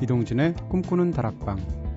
이동진의 꿈꾸는 다락방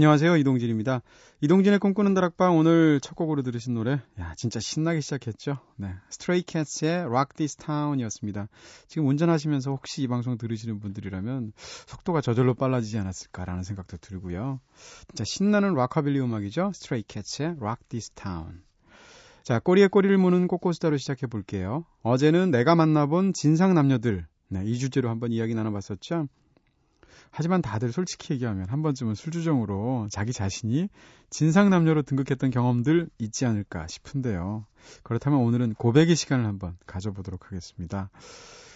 안녕하세요. 이동진입니다. 이동진의 꿈꾸는 다락방 오늘 첫 곡으로 들으신 노래. 야, 진짜 신나게 시작했죠? 네. 스트레이 캣츠의 Rock This Town이었습니다. 지금 운전하시면서 혹시 이 방송 들으시는 분들이라면 속도가 저절로 빨라지지 않았을까라는 생각도 들고요. 진짜 신나는 락카빌리 음악이죠? 스트레이 캣츠의 Rock This Town. 자, 꼬리에 꼬리를 무는 꼬꼬수다로 시작해 볼게요. 어제는 내가 만나본 진상 남녀들. 네, 이 주제로 한번 이야기 나눠봤었죠? 하지만 다들 솔직히 얘기하면 한 번쯤은 술주정으로 자기 자신이 진상남녀로 등극했던 경험들 있지 않을까 싶은데요. 그렇다면 오늘은 고백의 시간을 한번 가져보도록 하겠습니다.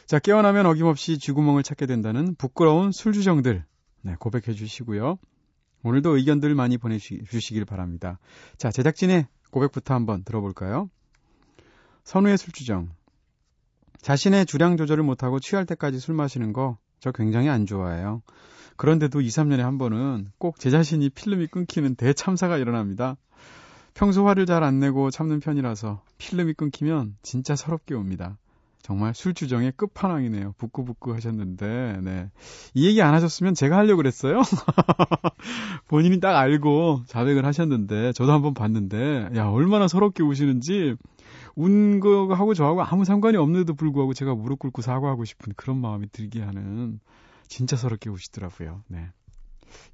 자, 깨어나면 어김없이 쥐구멍을 찾게 된다는 부끄러운 술주정들. 네, 고백해 주시고요. 오늘도 의견들 많이 보내주시길 바랍니다. 자, 제작진의 고백부터 한번 들어볼까요? 선우의 술주정. 자신의 주량 조절을 못하고 취할 때까지 술 마시는 거 저 굉장히 안 좋아해요. 그런데도 2, 3년에 한 번은 꼭 제 자신이 필름이 끊기는 대참사가 일어납니다. 평소 화를 잘 안 내고 참는 편이라서 필름이 끊기면 진짜 서럽게 옵니다. 정말 술주정의 끝판왕이네요. 부끄부끄 하셨는데, 네. 이 얘기 안 하셨으면 제가 하려고 그랬어요. 본인이 딱 알고 자백을 하셨는데, 저도 한번 봤는데, 야, 얼마나 서럽게 우시는지, 운 거하고 저하고 아무 상관이 없는데도 불구하고 제가 무릎 꿇고 사과하고 싶은 그런 마음이 들게 하는 진짜 서럽게 우시더라고요. 네.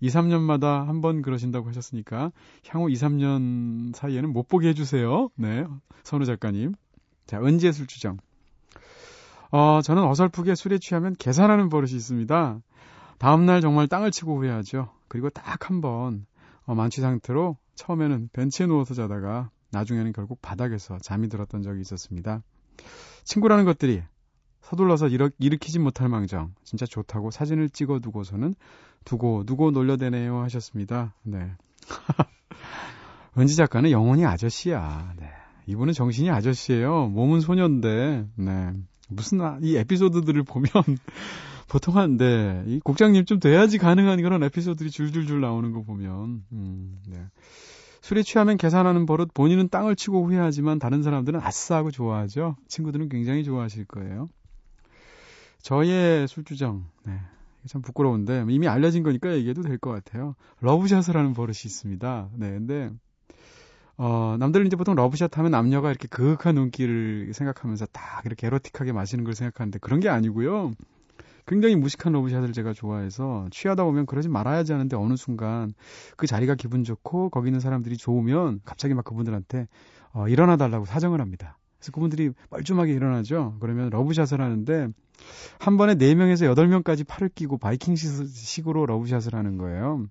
2, 3년마다 한 번 그러신다고 하셨으니까 향후 2, 3년 사이에는 못 보게 해주세요. 네. 선우 작가님. 자, 은지의 술주정. 어, 저는 어설프게 술에 취하면 계산하는 버릇이 있습니다. 다음날 정말 땅을 치고 후회하죠. 그리고 딱 한 번, 어, 만취 상태로 처음에는 벤치에 누워서 자다가 나중에는 결국 바닥에서 잠이 들었던 적이 있었습니다. 친구라는 것들이 서둘러서 일으, 일으키지 못할 망정 진짜 좋다고 사진을 찍어두고서는 두고 두고 놀려대네요 하셨습니다. 네. 은지 작가는 영혼이 아저씨야. 네. 이분은 정신이 아저씨예요. 몸은 소년데. 네. 무슨 아, 이 에피소드들을 보면 보통 한데 이 국장님 좀 돼야지 가능한 그런 에피소드들이 줄줄줄 나오는 거 보면 음, 네. 술에 취하면 계산하는 버릇 본인은 땅을 치고 후회하지만 다른 사람들은 아싸하고 좋아하죠. 친구들은 굉장히 좋아하실 거예요. 저의 술주정, 네. 참 부끄러운데, 이미 알려진 거니까 얘기해도 될 것 같아요. 러브샷을 하는 버릇이 있습니다. 네, 근데, 어, 남들은 이제 보통 러브샷 하면 남녀가 이렇게 그윽한 눈길을 생각하면서 딱 이렇게 에로틱하게 마시는 걸 생각하는데 그런 게 아니고요. 굉장히 무식한 러브샷을 제가 좋아해서 취하다 보면 그러지 말아야지 하는데 어느 순간 그 자리가 기분 좋고 거기 있는 사람들이 좋으면 갑자기 막 그분들한테 어, 일어나 달라고 사정을 합니다. 그래서 그분들이 멀쩡하게 일어나죠. 그러면 러브샷을 하는데 한 번에 4명에서 8명까지 팔을 끼고 바이킹 식으로 러브샷을 하는 거예요.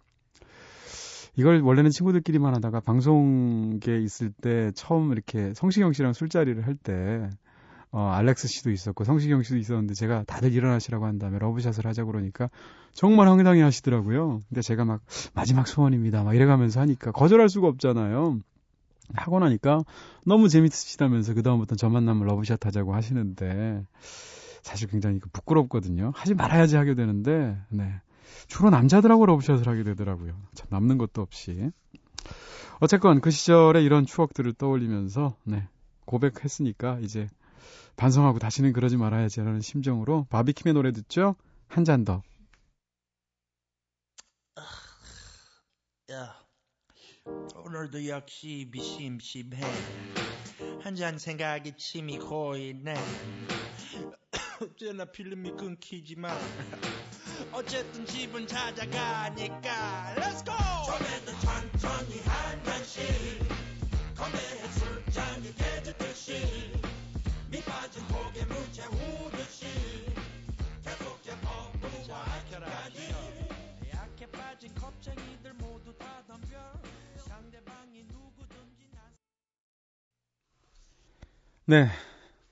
이걸 원래는 친구들끼리만 하다가 방송계에 있을 때 처음 이렇게 성시경 씨랑 술자리를 할 때, 어, 알렉스 씨도 있었고 성시경 씨도 있었는데 제가 다들 일어나시라고 한 다음에 러브샷을 하자 그러니까 정말 황당해 하시더라고요. 근데 제가 막 마지막 소원입니다. 막 이래가면서 하니까 거절할 수가 없잖아요. 하고 나니까 너무 재밌으시다면서 그다음부터 저 만나면 러브샷 하자고 하시는데 사실 굉장히 그 부끄럽거든요. 하지 말아야지 하게 되는데 네. 주로 남자들하고 러브샷을 하게 되더라고요. 참 남는 것도 없이. 어쨌건 그 시절의 이런 추억들을 떠올리면서 네. 고백했으니까 이제 반성하고 다시는 그러지 말아야지 라는 심정으로 바비킴의 노래 듣죠? 한 잔 더. 야. 오늘도 역시 미심심해 한 잔 생각에 침이 고이네 어제나 필름이 끊기지만 어쨌든 집은 찾아가니까 Let's go! 전에는 천천히 한 잔씩 건배해 술잔이 깨지듯이 네.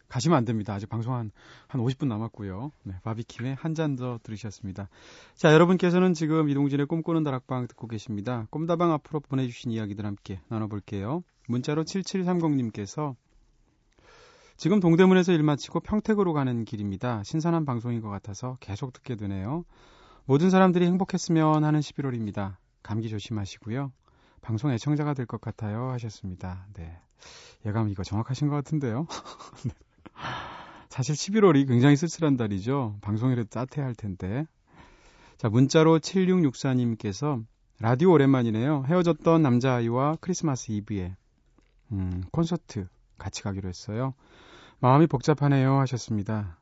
가시면 안 됩니다. 아직 방송 한, 한 50분 남았고요. 네, 바비킴의 한 잔 더 들으셨습니다. 자, 여러분께서는 지금 이동진의 꿈꾸는 다락방 듣고 계십니다. 꿈다방 앞으로 보내주신 이야기들 함께 나눠볼게요. 문자로 7730님께서 지금 동대문에서 일 마치고 평택으로 가는 길입니다. 신선한 방송인 것 같아서 계속 듣게 되네요. 모든 사람들이 행복했으면 하는 11월입니다. 감기 조심하시고요. 방송 애청자가 될 것 같아요 하셨습니다. 네. 예감 이거 정확하신 것 같은데요. 네. 사실 11월이 굉장히 쓸쓸한 달이죠. 방송이라도 따뜻해야 할 텐데. 자, 문자로 7664님께서 라디오 오랜만이네요. 헤어졌던 남자아이와 크리스마스 이브에 음, 콘서트 같이 가기로 했어요. 마음이 복잡하네요 하셨습니다.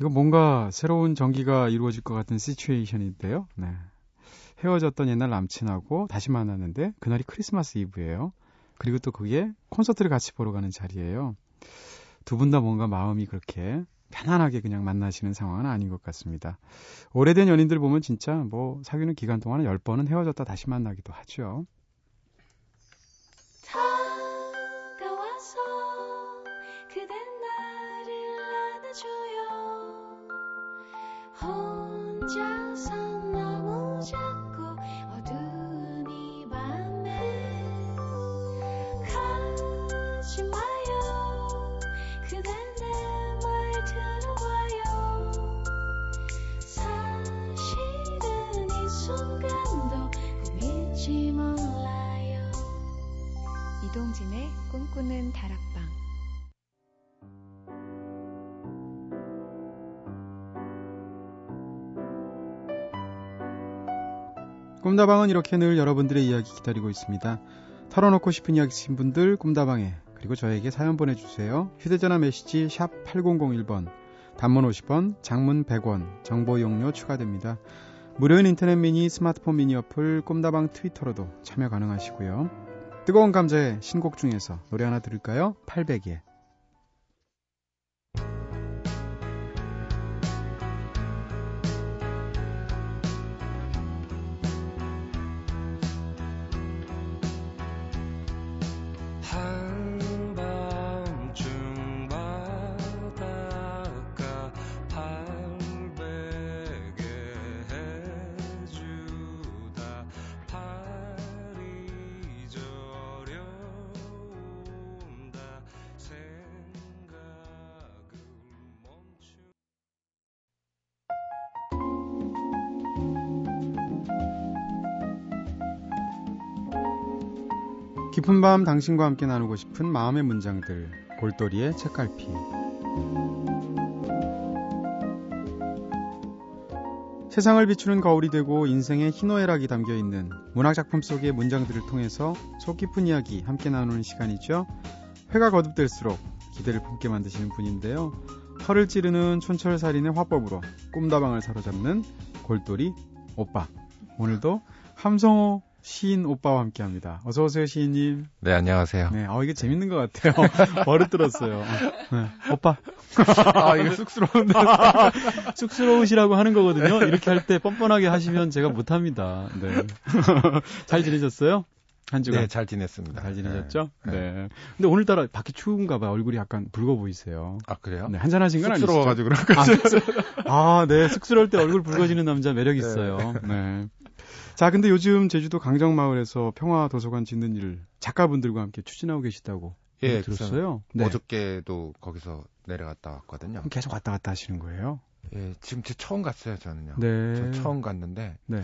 이거 뭔가 새로운 전기가 이루어질 것 같은 시츄에이션인데요. 네. 헤어졌던 옛날 남친하고 다시 만났는데 그날이 크리스마스 이브예요. 그리고 또 그게 콘서트를 같이 보러 가는 자리예요. 두 분 다 뭔가 마음이 그렇게 편안하게 그냥 만나시는 상황은 아닌 것 같습니다. 오래된 연인들 보면 진짜 뭐 사귀는 기간 동안에 10번은 헤어졌다 다시 만나기도 하죠. 이동진의 꿈꾸는 다락방 꿈다방은 이렇게 늘 여러분들의 이야기 기다리고 있습니다. 털어놓고 싶은 이야기 있으신 분들 꿈다방에 그리고 저에게 사연 보내주세요. 휴대전화 메시지 샵 8001번 단문 50원 장문 100원 정보 용료 추가됩니다. 무료인 인터넷 미니 스마트폰 미니 어플 꿈다방 트위터로도 참여 가능하시고요. 뜨거운 감자의 신곡 중에서 노래 하나 들을까요? 800에. 밤 당신과 함께 나누고 싶은 마음의 문장들 골똘이의 책갈피 세상을 비추는 거울이 되고 인생의 희노애락이 담겨 있는 문학 작품 속의 문장들을 통해서 속 깊은 이야기 함께 나누는 시간이죠. 회가 거듭될수록 기대를 품게 만드시는 분인데요. 털을 찌르는 촌철살인의 화법으로 꿈다방을 사로잡는 골똘이 오빠. 오늘도 함성호 시인 오빠와 함께 합니다. 어서오세요, 시인님. 네, 안녕하세요. 네, 어, 이게 재밌는 것 같아요. 버릇 들었어요. 네, 오빠. 아, 이거 쑥스러운데. 쑥스러우시라고 하는 거거든요. 이렇게 할 때 뻔뻔하게 하시면 제가 못합니다. 네. 잘 지내셨어요? 한 주간? 네, 잘 지냈습니다. 잘 지내셨죠? 네. 네. 근데 오늘따라 밖에 추운가 봐. 얼굴이 약간 붉어 보이세요. 아, 그래요? 네, 한잔하신 건 아니죠? 쑥스러워가지고 그런 거죠. 아, 아, 네. 쑥스러울 때 얼굴 붉어지는 남자 매력 있어요. 네. 네. 자, 근데 요즘 제주도 강정마을에서 평화 도서관 짓는 일 작가분들과 함께 추진하고 계시다고 예, 들었어요. 네. 어저께도 거기서 내려갔다 왔거든요. 계속 왔다 갔다 하시는 거예요? 예, 지금 제 처음 갔어요, 저는요. 네. 저 처음 갔는데 네.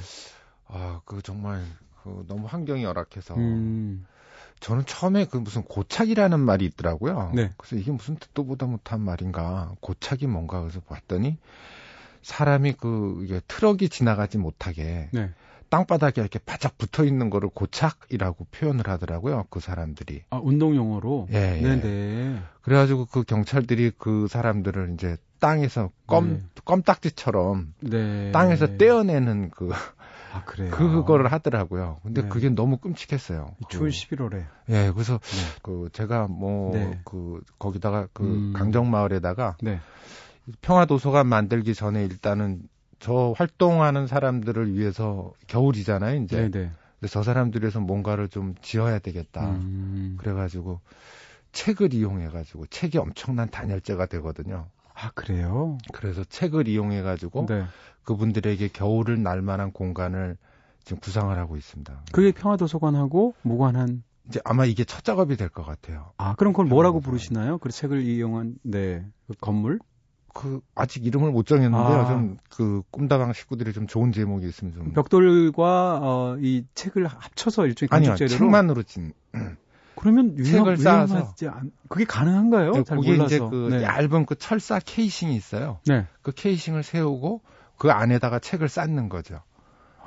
아, 그 정말 그 너무 환경이 열악해서 음. 저는 처음에 그 무슨 고착이라는 말이 있더라고요. 네. 그래서 이게 무슨 뜻도 보다 못한 말인가? 고착이 뭔가 그래서 봤더니 사람이 그 이게 트럭이 지나가지 못하게 네. 땅바닥에 이렇게 바짝 붙어 있는 거를 고착이라고 표현을 하더라고요. 그 사람들이. 아, 운동 용어로? 예. 예. 네네. 그래가지고 그 경찰들이 그 사람들을 이제 땅에서 껌, 네. 껌딱지처럼 네. 땅에서 떼어내는 그, 아, 그래요? 그거를 하더라고요. 근데 네. 그게 너무 끔찍했어요. 추운 그, 11월에. 예, 그래서 네. 그 제가 뭐, 네. 그, 거기다가 그 음. 강정마을에다가 네. 평화도서관 만들기 전에 일단은 저 활동하는 사람들을 위해서 겨울이잖아요, 이제. 네네. 근데 저 사람들에서 뭔가를 좀 지어야 되겠다. 음. 그래가지고 책을 이용해가지고 책이 엄청난 단열재가 되거든요. 아 그래요? 그래서 책을 이용해가지고 네. 그분들에게 겨울을 날 만한 공간을 지금 구상을 하고 있습니다. 그게 평화도서관하고 무관한 이제 아마 이게 첫 작업이 될 것 같아요. 아 그럼 그걸 뭐라고 부르시나요? 그 책을 이용한 네 그 건물? 그 아직 이름을 못 정했는데요. 아. 좀그 꿈다방 식구들이 좀 좋은 제목이 있으면 좀 벽돌과 어, 이 책을 합쳐서 일종의 건축 재료로 책만으로 진 그러면 책을 쌓아서 그게 가능한가요? 네, 잘 거기에 몰라서. 이제 그 네. 얇은 그 철사 케이싱이 있어요. 네. 그 케이싱을 세우고 그 안에다가 책을 쌓는 거죠.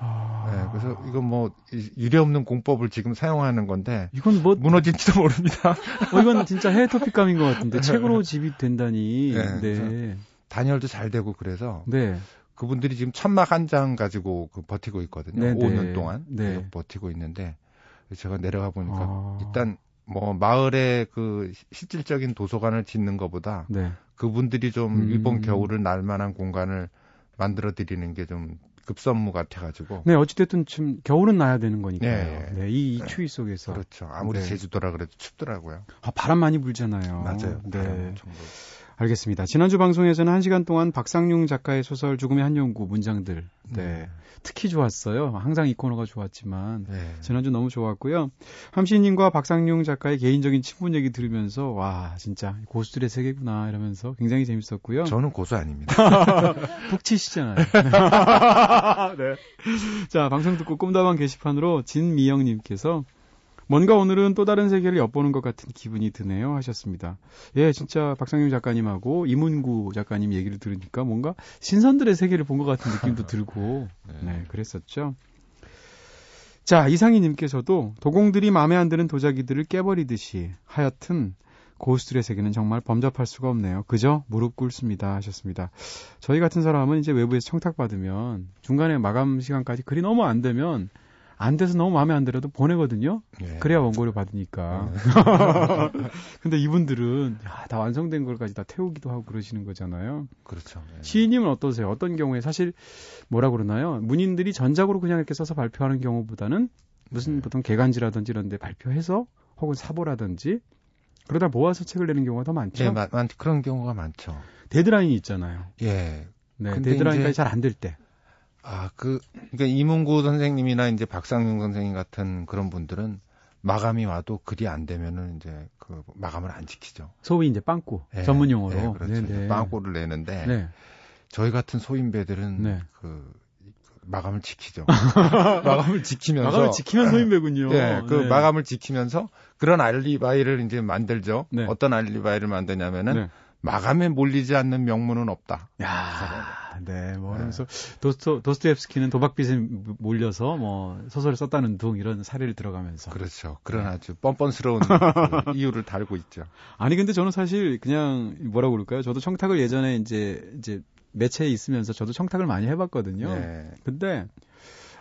아... 네, 그래서 이건 뭐 유례 없는 공법을 지금 사용하는 건데 이건 뭐 무너질지도 모릅니다. 어, 이건 진짜 해외 토픽감인 것 같은데 책으로 집이 된다니. 네. 네. 단열도 잘 되고 그래서 네. 그분들이 지금 천막 한 장 가지고 그 버티고 있거든요. 네, 5년 동안 네. 버티고 있는데 제가 내려가 보니까 아... 일단 뭐 마을에 그 실질적인 도서관을 짓는 것보다 네. 그분들이 좀 음... 일본 겨울을 날 만한 공간을 만들어 드리는 게 좀 급선무 같아가지고. 네, 어찌됐든 지금 겨울은 나야 되는 거니까요. 네, 네 이, 이 네. 추위 속에서. 그렇죠. 아무리 네. 제주도라 그래도 춥더라고요. 아, 바람 많이 불잖아요. 맞아요. 네. 알겠습니다. 지난주 방송에서는 한 시간 동안 박상용 작가의 소설 죽음의 한 연구 문장들 네. 네. 특히 좋았어요. 항상 이 코너가 좋았지만 네. 지난주 너무 좋았고요. 함시님과 박상용 작가의 개인적인 친분 얘기 들으면서 와 진짜 고수들의 세계구나 이러면서 굉장히 재밌었고요. 저는 고수 아닙니다. 푹 치시잖아요. 네. 자 방송 듣고 꿈다방 게시판으로 진미영님께서 뭔가 오늘은 또 다른 세계를 엿보는 것 같은 기분이 드네요 하셨습니다. 예, 진짜 박상용 작가님하고 이문구 작가님 얘기를 들으니까 뭔가 신선들의 세계를 본 것 같은 느낌도 들고 네. 네, 그랬었죠. 자, 이상희님께서도 도공들이 마음에 안 드는 도자기들을 깨버리듯이 하여튼 고수들의 세계는 정말 범접할 수가 없네요. 그저 무릎 꿇습니다 하셨습니다. 저희 같은 사람은 이제 외부에서 청탁받으면 중간에 마감 시간까지 글이 너무 안 되면 안 돼서 너무 마음에 안 들어도 보내거든요. 예. 그래야 원고를 받으니까. 예. 근데 이분들은 야, 다 완성된 걸까지 다 태우기도 하고 그러시는 거잖아요. 그렇죠. 예. 시인님은 어떠세요? 어떤 경우에 사실 뭐라 그러나요? 문인들이 전작으로 그냥 이렇게 써서 발표하는 경우보다는 무슨 예. 보통 개간지라든지 이런 데 발표해서 혹은 사보라든지 그러다 모아서 책을 내는 경우가 더 많죠. 네, 마, 많, 그런 경우가 많죠. 데드라인이 있잖아요. 예. 네, 데드라인까지 잘 안 될 때. 아, 그, 그러니까 이문구 선생님이나 이제 박상용 선생님 같은 그런 분들은 마감이 와도 글이 안 되면은 이제 그 마감을 안 지키죠. 소위 이제 빵꾸 네, 전문 용어로 네, 그렇죠. 네네. 빵꾸를 내는데 네. 저희 같은 소인배들은 네. 그 마감을 지키죠. 마감을 지키면서 마감을 지키면 소인배군요. 네, 그 네. 마감을 지키면서 그런 알리바이를 이제 만들죠. 네. 어떤 알리바이를 만드냐면은 네. 마감에 몰리지 않는 명문은 없다. 야, 네, 뭐 그러면서 네. 도스토 도스토옙스키는 도박빚에 몰려서 뭐 소설을 썼다는 등 이런 사례를 들어가면서 그렇죠. 그런 아주 뻔뻔스러운 그 이유를 달고 있죠. 아니 근데 저는 사실 그냥 뭐라고 그럴까요? 저도 청탁을 예전에 이제 이제 매체에 있으면서 저도 청탁을 많이 해봤거든요. 네. 근데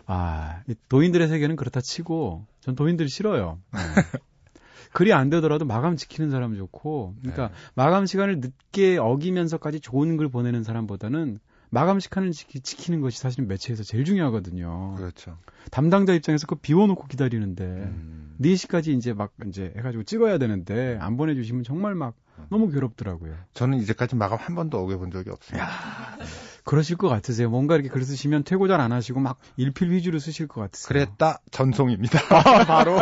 아 도인들의 세계는 그렇다 치고 전 도인들이 싫어요. 네. 글이 안 되더라도 마감 지키는 사람 좋고, 그러니까 네. 마감 시간을 늦게 어기면서까지 좋은 글 보내는 사람보다는 마감 시간을 지키, 지키는 것이 사실은 매체에서 제일 중요하거든요. 그렇죠. 담당자 입장에서 그 비워놓고 기다리는데 음. 4시까지 이제 막 이제 해가지고 찍어야 되는데 안 보내주시면 정말 막 너무 괴롭더라고요. 저는 이제까지 마감 한 번도 어겨본 적이 없어요. 그러실 것 같으세요. 뭔가 이렇게 글 쓰시면 퇴고 잘 안 하시고 막 일필 위주로 쓰실 것 같으세요. 그랬다 전송입니다. 아, 바로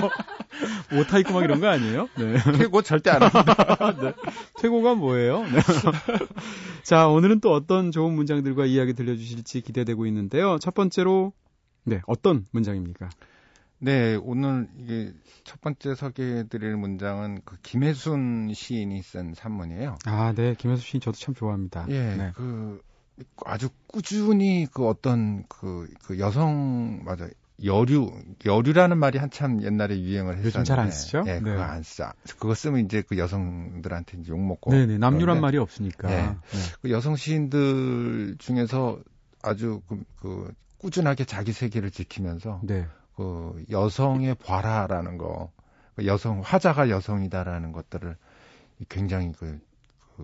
오타 있고 막 이런 거 아니에요? 네. 퇴고 절대 안 합니다. 네. 퇴고가 뭐예요? 네. 자 오늘은 또 어떤 좋은 문장들과 이야기 들려주실지 기대되고 있는데요. 첫 번째로 네 어떤 문장입니까? 네, 오늘 이게 첫 번째 소개해 드릴 문장은 그 김혜순 시인이 쓴 산문이에요. 아, 네, 김혜순 시인 저도 참 좋아합니다. 예, 네. 그 아주 꾸준히 그 어떤 그, 그 여성 맞아 여류 여류라는 말이 한참 옛날에 유행을 했었는데 요즘 잘 안 쓰죠? 네, 그거 네. 안 써. 그거 쓰면 이제 그 여성들한테 이제 욕 먹고. 네네 남류란 말이 없으니까. 네. 네. 그 여성 시인들 중에서 아주 그, 그 꾸준하게 자기 세계를 지키면서 네. 그 여성의 과라라는 거, 그 여성 화자가 여성이다라는 것들을 굉장히 그, 그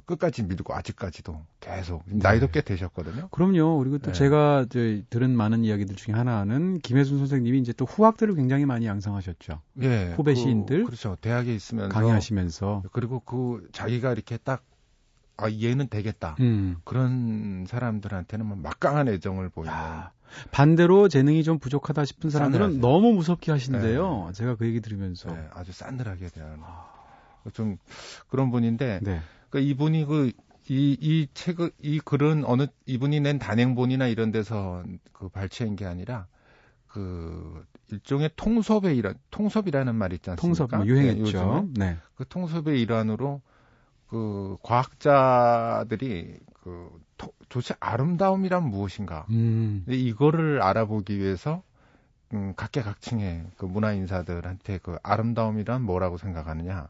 끝까지 밀고 아직까지도 계속 나이도 꽤 되셨거든요. 그럼요. 그리고 또 네. 제가 들은 많은 이야기들 중에 하나는 김혜순 선생님이 이제 또 후학들을 굉장히 많이 양성하셨죠. 예. 후배 그, 시인들 그렇죠. 대학에 있으면서 강의하시면서 그리고 그 자기가 이렇게 딱 아, 얘는 되겠다. 음. 그런 사람들한테는 뭐 막강한 애정을 보이는. 야, 반대로 재능이 좀 부족하다 싶은 사람들은 싸늘하죠. 너무 무섭게 하신대요. 네. 제가 그 얘기 들으면서. 네, 아주 싸늘하게 대하는. 아... 좀 그런 분인데. 네. 그러니까 이분이 그, 이, 이 책을, 이 글은 어느, 이분이 낸 단행본이나 이런 데서 그 발췌한 게 아니라 그 일종의 통섭의 일환, 통섭이라는 말 있지 않습니까? 통섭, 뭐 유행했죠. 네, 네. 그 통섭의 일환으로 그 과학자들이 그 도, 도대체 아름다움이란 무엇인가? 음. 이거를 알아보기 위해서 음, 각계각층의 그 문화 인사들한테 그 아름다움이란 뭐라고 생각하느냐?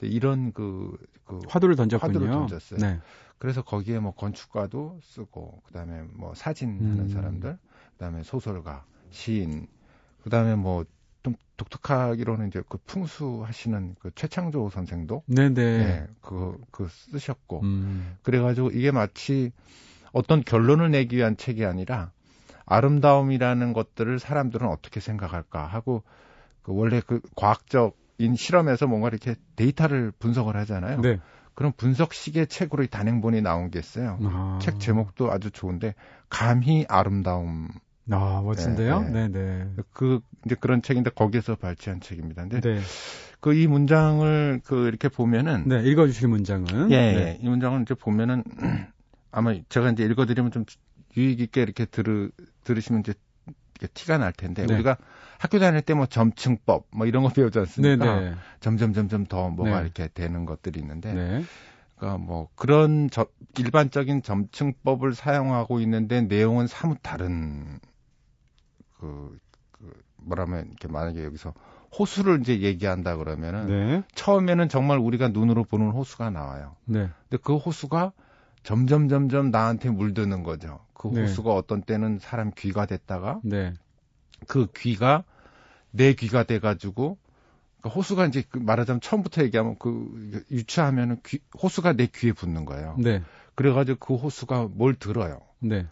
이런 그, 그 화두를 던졌군요. 화두를 던졌어요. 네. 그래서 거기에 뭐 건축가도 쓰고 그다음에 뭐 사진 하는 음. 사람들, 그다음에 소설가, 시인, 그다음에 뭐 좀 독특하기로는 이제 그 풍수 하시는 그 최창조 선생도 네네 네, 그, 그 쓰셨고 음. 그래가지고 이게 마치 어떤 결론을 내기 위한 책이 아니라 아름다움이라는 것들을 사람들은 어떻게 생각할까 하고 그 원래 그 과학적인 실험에서 뭔가 이렇게 데이터를 분석을 하잖아요. 네. 그런 분석식의 책으로 이 단행본이 나온 게 있어요. 아. 책 제목도 아주 좋은데 감히 아름다움 아, 멋진데요? 네, 네. 네. 그, 이제 그런 책인데 거기에서 발췌한 책입니다. 근데 네. 그이 문장을 그 이렇게 보면은 네, 읽어 주실 문장은 예, 네. 예. 이 문장을 이제 보면은 아마 제가 이제 읽어 드리면 좀 유익 있게 이렇게 들으 들으시면 이제 티가 날 텐데 네. 우리가 학교 다닐 때 뭐 점층법 뭐 이런 거 배우지 않습니까? 네, 네. 점점 점점 더 뭐가 네. 이렇게 되는 것들이 있는데 네. 그러니까 뭐 그런 저, 일반적인 점층법을 사용하고 있는데 내용은 사뭇 다른 그, 그 뭐라면 이렇게 만약에 여기서 호수를 이제 얘기한다 그러면은 네. 처음에는 정말 우리가 눈으로 보는 호수가 나와요. 네. 근데 그 호수가 점점 점점 나한테 물드는 거죠. 그 네. 호수가 어떤 때는 사람 귀가 됐다가 네. 그 귀가 내 귀가 돼 가지고 그 호수가 이제 그 말하자면 처음부터 얘기하면 그 유추하면은 귀, 호수가 내 귀에 붙는 거예요. 네. 그래가지고 그 호수가 뭘 들어요. 네.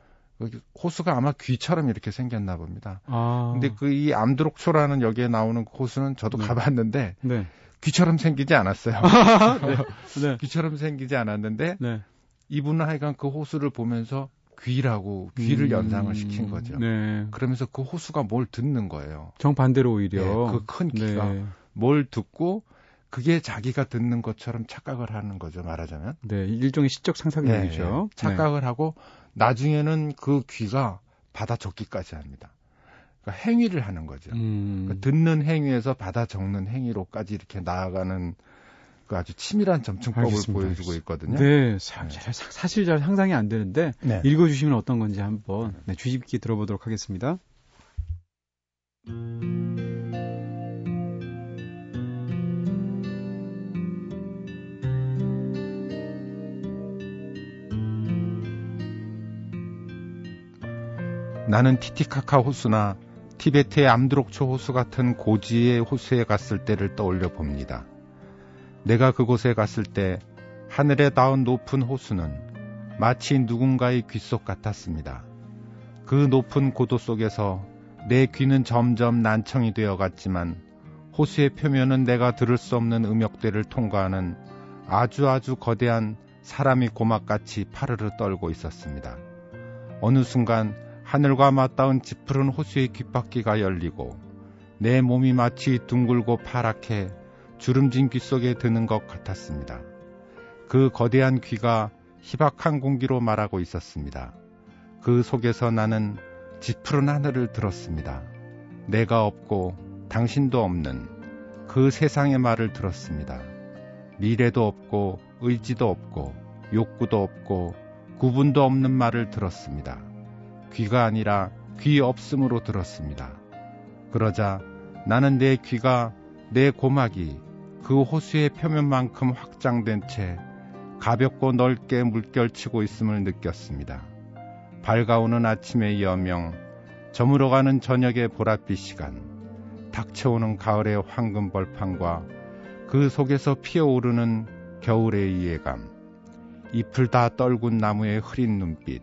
호수가 아마 귀처럼 이렇게 생겼나 봅니다. 아. 근데 그 이 암드록초라는 여기에 나오는 호수는 저도 네. 가봤는데 네. 귀처럼 생기지 않았어요. 네. 네. 귀처럼 생기지 않았는데 네. 이분은 하여간 그 호수를 보면서 귀라고 귀를 음. 연상을 시킨 거죠. 네. 그러면서 그 호수가 뭘 듣는 거예요. 정반대로 오히려 그큰 귀가 뭘 듣고 그게 자기가 듣는 것처럼 착각을 하는 거죠, 말하자면. 네, 일종의 시적 상상력이죠. 네, 착각을 하고 나중에는 그 귀가 받아 적기까지 합니다. 그러니까 행위를 하는 거죠. 음. 그러니까 듣는 행위에서 받아 적는 행위로까지 이렇게 나아가는 그 아주 치밀한 점층법을 알겠습니다. 보여주고 있거든요. 네, 사, 네. 사실 잘 상상이 안 되는데 네. 읽어주시면 어떤 건지 한번 네, 깊게 들어보도록 하겠습니다. 나는 티티카카 호수나 티베트의 암드록초 호수 같은 고지의 호수에 갔을 때를 떠올려 봅니다. 내가 그곳에 갔을 때 하늘에 닿은 높은 호수는 마치 누군가의 귓속 같았습니다. 그 높은 고도 속에서 내 귀는 점점 난청이 되어 갔지만 호수의 표면은 내가 들을 수 없는 음역대를 통과하는 아주 아주 거대한 사람이 고막같이 파르르 떨고 있었습니다. 어느 순간 하늘과 맞닿은 짙푸른 호수의 귓바퀴가 열리고 내 몸이 마치 둥글고 파랗게 주름진 귀 속에 드는 것 같았습니다. 그 거대한 귀가 희박한 공기로 말하고 있었습니다. 그 속에서 나는 짙푸른 하늘을 들었습니다. 내가 없고 당신도 없는 그 세상의 말을 들었습니다. 미래도 없고 의지도 없고 욕구도 없고 구분도 없는 말을 들었습니다. 귀가 아니라 귀 없음으로 들었습니다. 그러자 나는 내 귀가 내 고막이 그 호수의 표면만큼 확장된 채 가볍고 넓게 물결치고 있음을 느꼈습니다. 밝아오는 아침의 여명, 저물어가는 저녁의 보랏빛 시간, 닥쳐오는 가을의 황금 벌판과 그 속에서 피어오르는 겨울의 이해감, 잎을 다 떨군 나무의 흐린 눈빛,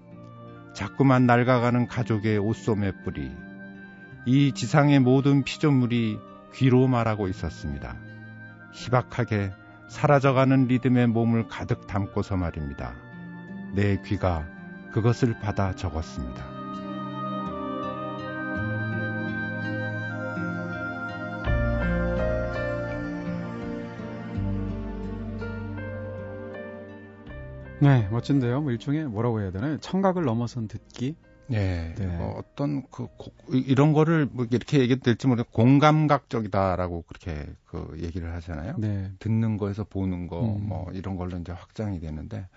자꾸만 낡아가는 가족의 옷소매 뿌리, 이 지상의 모든 피조물이 귀로 말하고 있었습니다. 희박하게 사라져가는 리듬의 몸을 가득 담고서 말입니다. 내 귀가 그것을 받아 적었습니다. 네, 멋진데요. 뭐 일종의 뭐라고 해야 되나요? 청각을 넘어선 듣기. 네, 네. 뭐 어떤 그 고, 이런 거를 뭐 이렇게 얘기될지 모르겠 공감각적이다라고 그렇게 그 얘기를 하잖아요. 네. 듣는 거에서 보는 거뭐 음. 뭐 이런 걸로 이제 확장이 되는데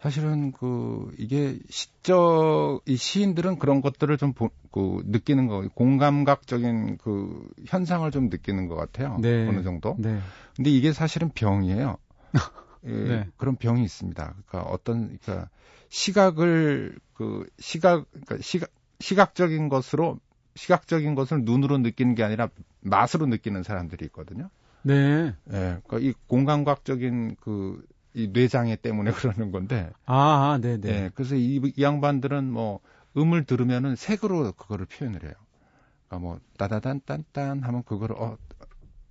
사실은 그 이게 시적 이 시인들은 그런 것들을 좀 보, 그 느끼는 거 공감각적인 그 현상을 좀 느끼는 것 같아요. 네. 어느 정도. 네. 근데 이게 사실은 병이에요. 예, 네. 그런 병이 있습니다. 그러니까 어떤 그러니까 시각을 그 시각 그러니까 시각 시각적인 것으로 시각적인 것을 눈으로 느끼는 게 아니라 맛으로 느끼는 사람들이 있거든요. 네. 예. 그러니까 이 공감각적인 그 이 뇌장애 때문에 그러는 건데. 아, 네, 네. 예. 그래서 이, 이 양반들은 뭐 음을 들으면은 색으로 그거를 표현을 해요. 그러니까 뭐 따다단 딴딴 하면 그거를 어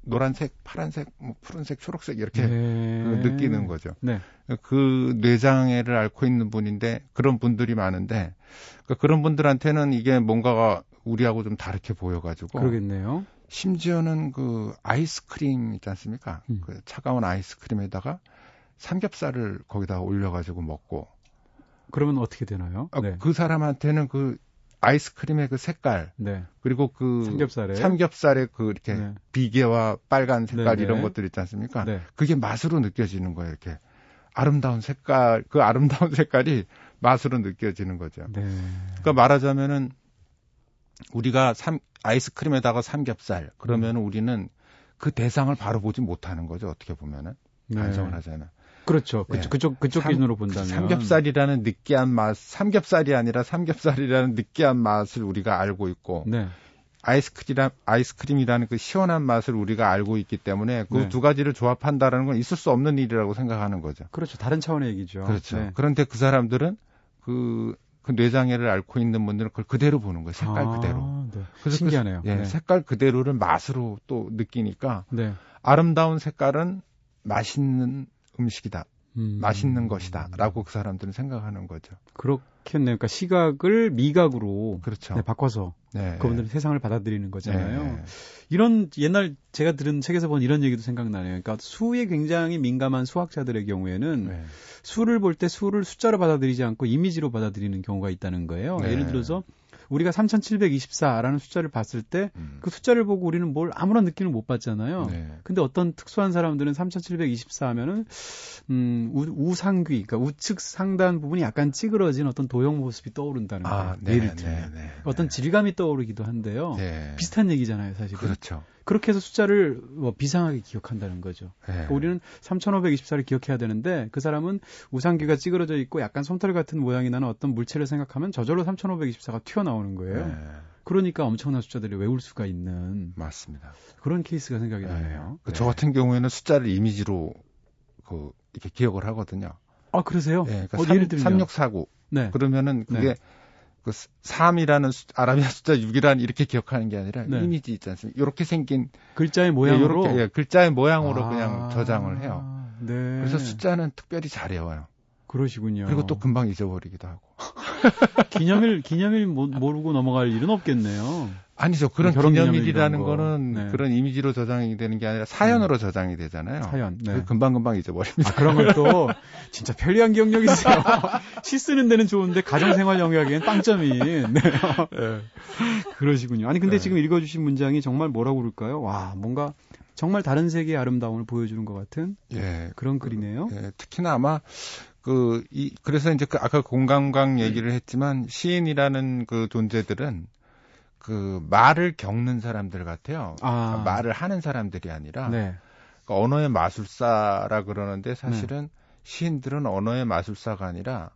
노란색, 파란색, 뭐 푸른색, 초록색 이렇게 네. 그 느끼는 거죠. 네. 그 뇌장애를 앓고 있는 분인데 그런 분들이 많은데 그러니까 그런 분들한테는 이게 뭔가가 우리하고 좀 다르게 보여가지고 그러겠네요. 심지어는 그 아이스크림 있지 않습니까? 음. 그 차가운 아이스크림에다가 삼겹살을 거기다 올려가지고 먹고 그러면 어떻게 되나요? 아, 네. 그 사람한테는 그 아이스크림의 그 색깔 네. 그리고 그 삼겹살에 삼겹살의 그 이렇게 네. 비계와 빨간 색깔 네네. 이런 네. 것들 있지 않습니까? 네. 그게 맛으로 느껴지는 거예요. 이렇게 아름다운 색깔 그 아름다운 색깔이 맛으로 느껴지는 거죠. 네. 그러니까 말하자면은 우리가 삼, 아이스크림에다가 삼겹살 그러면 음. 우리는 그 대상을 바로 보지 못하는 거죠. 어떻게 보면은 네. 반성을 하잖아요. 그렇죠. 그, 네. 그쪽 그쪽 삼, 기준으로 본다면 삼겹살이라는 느끼한 맛, 삼겹살이 아니라 삼겹살이라는 느끼한 맛을 우리가 알고 있고 네. 아이스크림 아이스크림이라는 그 시원한 맛을 우리가 알고 있기 때문에 그두 네. 가지를 조합한다라는 건 있을 수 없는 일이라고 생각하는 거죠. 그렇죠. 다른 차원의 얘기죠. 그렇죠. 네. 그런데 그 사람들은 그, 그 뇌장애를 앓고 있는 분들은 그걸 그대로 보는 거예요. 색깔 아, 그대로. 네. 그래서 신기하네요. 그, 예, 색깔 그대로를 맛으로 또 느끼니까 아름다운 색깔은 맛있는 음식이다. 음. 맛있는 것이다 라고 그 사람들은 생각하는 거죠. 그렇겠네요. 그러니까 시각을 미각으로 그렇죠. 네, 바꿔서 네. 그분들은 세상을 받아들이는 거잖아요. 네. 이런 옛날 제가 들은 책에서 본 이런 얘기도 생각나네요. 그러니까 수에 굉장히 민감한 수학자들의 경우에는 네. 수를 볼 때 수를 숫자로 받아들이지 않고 이미지로 받아들이는 경우가 있다는 거예요. 네. 예를 들어서 우리가 3724라는 숫자를 봤을 때그 음. 그 숫자를 보고 우리는 뭘 아무런 느낌을 못 받잖아요. 네. 근데 어떤 특수한 사람들은 3724 하면은 음, 우, 상귀 그러니까 우측 상단 부분이 약간 찌그러진 어떤 도형 모습이 떠오른다는 아, 거예요. 네, 예를 들면 네, 네, 어떤 질감이 떠오르기도 한데요. 네. 비슷한 얘기잖아요, 사실은. 그렇죠. 그렇게 해서 숫자를 뭐 비상하게 기억한다는 거죠. 네. 그러니까 우리는 3,524를 기억해야 되는데 그 사람은 우상귀가 찌그러져 있고 약간 솜털 같은 모양이 나는 어떤 물체를 생각하면 저절로 3,524가 튀어나오는 거예요. 네. 그러니까 엄청난 숫자들이 외울 수가 있는 맞습니다. 그런 케이스가 생각이 네. 나네요. 그저 같은 경우에는 숫자를 이미지로 그 이렇게 기억을 하거든요. 아 그러세요? 네, 그러니까 어, 3, 예를 들면 3649. 네. 그러면은 그게 네. 그 3이라는 수, 아라비아 숫자 6이라는 이렇게 기억하는 게 아니라 네. 이미지 있지 않습니까? 이렇게 생긴 글자의 모양으로 예, 이렇게, 예, 글자의 모양으로 아, 그냥 저장을 해요. 네. 그래서 숫자는 특별히 잘 외워요. 그러시군요. 그리고 또 금방 잊어버리기도 하고. 기념일 기념일 모르고 넘어갈 일은 없겠네요. 아니죠. 그런 기념일이라는 거 는 네. 그런 이미지로 저장이 되는 게 아니라 사연으로 네. 저장이 되잖아요. 사연. 네. 금방 금방 잊어버립니다. 아, 그런 걸또 진짜 편리한 기억력이세요. 시 쓰는 데는 좋은데 가정생활 영역에는 빵점이. 네. 네. 그러시군요. 아니 근데 네. 지금 읽어주신 문장이 정말 뭐라고 그럴까요? 와 뭔가 정말 다른 세계의 아름다움을 보여주는 것 같은 예. 그런 글이네요. 예. 특히나 아마 그, 이, 그래서 이제 그 아까 공감각 얘기를 했지만 시인이라는 그 존재들은 그 말을 겪는 사람들 같아요. 아. 그러니까 말을 하는 사람들이 아니라 네. 그러니까 언어의 마술사라 그러는데 사실은 네. 시인들은 언어의 마술사가 아니라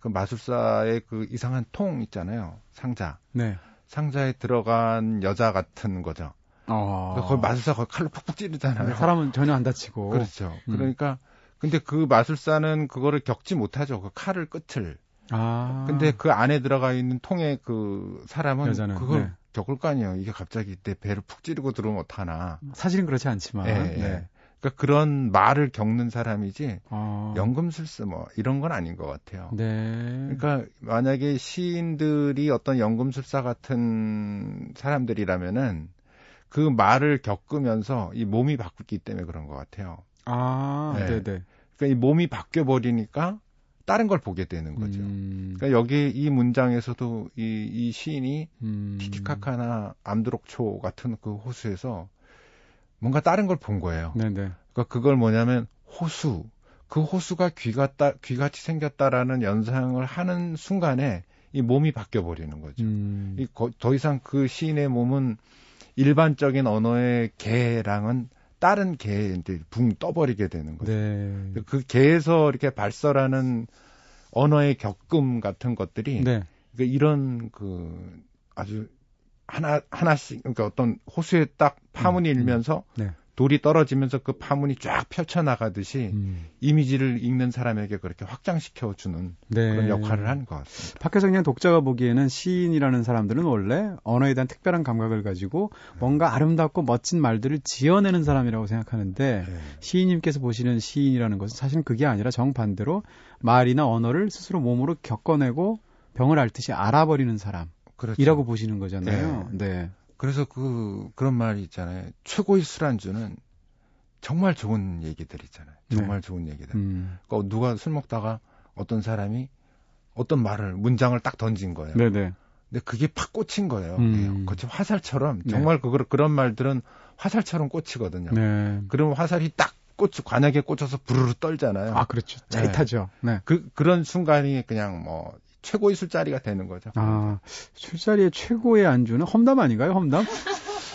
그 마술사의 그 이상한 통 있잖아요. 상자. 네. 상자에 들어간 여자 같은 거죠. 어. 거기 마술사 거기 칼로 푹푹 찌르잖아요. 사람은 전혀 안 다치고. 그렇죠. 음. 그러니까 근데 그 마술사는 그거를 겪지 못하죠. 그 칼을 끝을. 아. 근데 그 안에 들어가 있는 통의 그 사람은 여자는, 그걸 네. 겪을 거 아니에요. 이게 갑자기 내 배를 푹 찌르고 들어오면 어떡하나. 사실은 그렇지 않지만. 네. 네. 그러니까 그런 말을 겪는 사람이지 아. 연금술사 뭐 이런 건 아닌 것 같아요. 네. 그러니까 만약에 시인들이 어떤 연금술사 같은 사람들이라면은 그 말을 겪으면서 이 몸이 바뀌기 때문에 그런 것 같아요. 아, 네. 네 그러니까 이 몸이 바뀌어 버리니까 다른 걸 보게 되는 거죠. 음. 그러니까 여기 이 문장에서도 이, 이 시인이 음. 티티카카나 암드록초 같은 그 호수에서 뭔가 다른 걸 본 거예요. 네네. 그러니까 그걸 뭐냐면 호수, 그 호수가 귀가 따, 귀같이 생겼다라는 연상을 하는 순간에 이 몸이 바뀌어 버리는 거죠. 음. 이, 더 이상 그 시인의 몸은 일반적인 언어의 개랑은 다른 개에 이제 붕 떠버리게 되는 거죠. 네. 그 개에서 이렇게 발설하는 언어의 겪음 같은 것들이 네. 그러니까 이런 그 아주 하나 하나씩 그러니까 어떤 호수에 딱 파문이 음, 음. 일면서 네. 돌이 떨어지면서 그 파문이 쫙 펼쳐나가듯이 음. 이미지를 읽는 사람에게 그렇게 확장시켜 주는 네. 그런 역할을 하는 것 같습니다. 밖에서 그냥 독자가 보기에는 시인이라는 사람들은 원래 언어에 대한 특별한 감각을 가지고 네. 뭔가 아름답고 멋진 말들을 지어내는 사람이라고 생각하는데 네. 시인님께서 보시는 시인이라는 것은 사실은 그게 아니라 정반대로 말이나 언어를 스스로 몸으로 겪어내고 병을 앓듯이 알아버리는 사람. 그렇죠. 이라고 보시는 거잖아요. 네. 네. 그래서 그 그런 말이 있잖아요. 최고의 술안주는 정말 좋은 얘기들 있잖아요. 네. 정말 네. 좋은 얘기들. 음. 그러니까 누가 술 먹다가 어떤 사람이 어떤 말을 문장을 딱 던진 거예요. 네네. 네. 근데 그게 팍 꽂힌 거예요. 음. 그치 화살처럼 네. 정말 그 그런 말들은 화살처럼 꽂히거든요. 네. 그러면 화살이 딱 꽂, 관약에 꽂혀서 부르르 떨잖아요. 아, 그렇죠. 짜릿하죠. 네. 그, 그런 순간이 그냥 뭐, 최고의 술자리가 되는 거죠. 아, 술자리의 최고의 안주는 험담 아닌가요? 험담?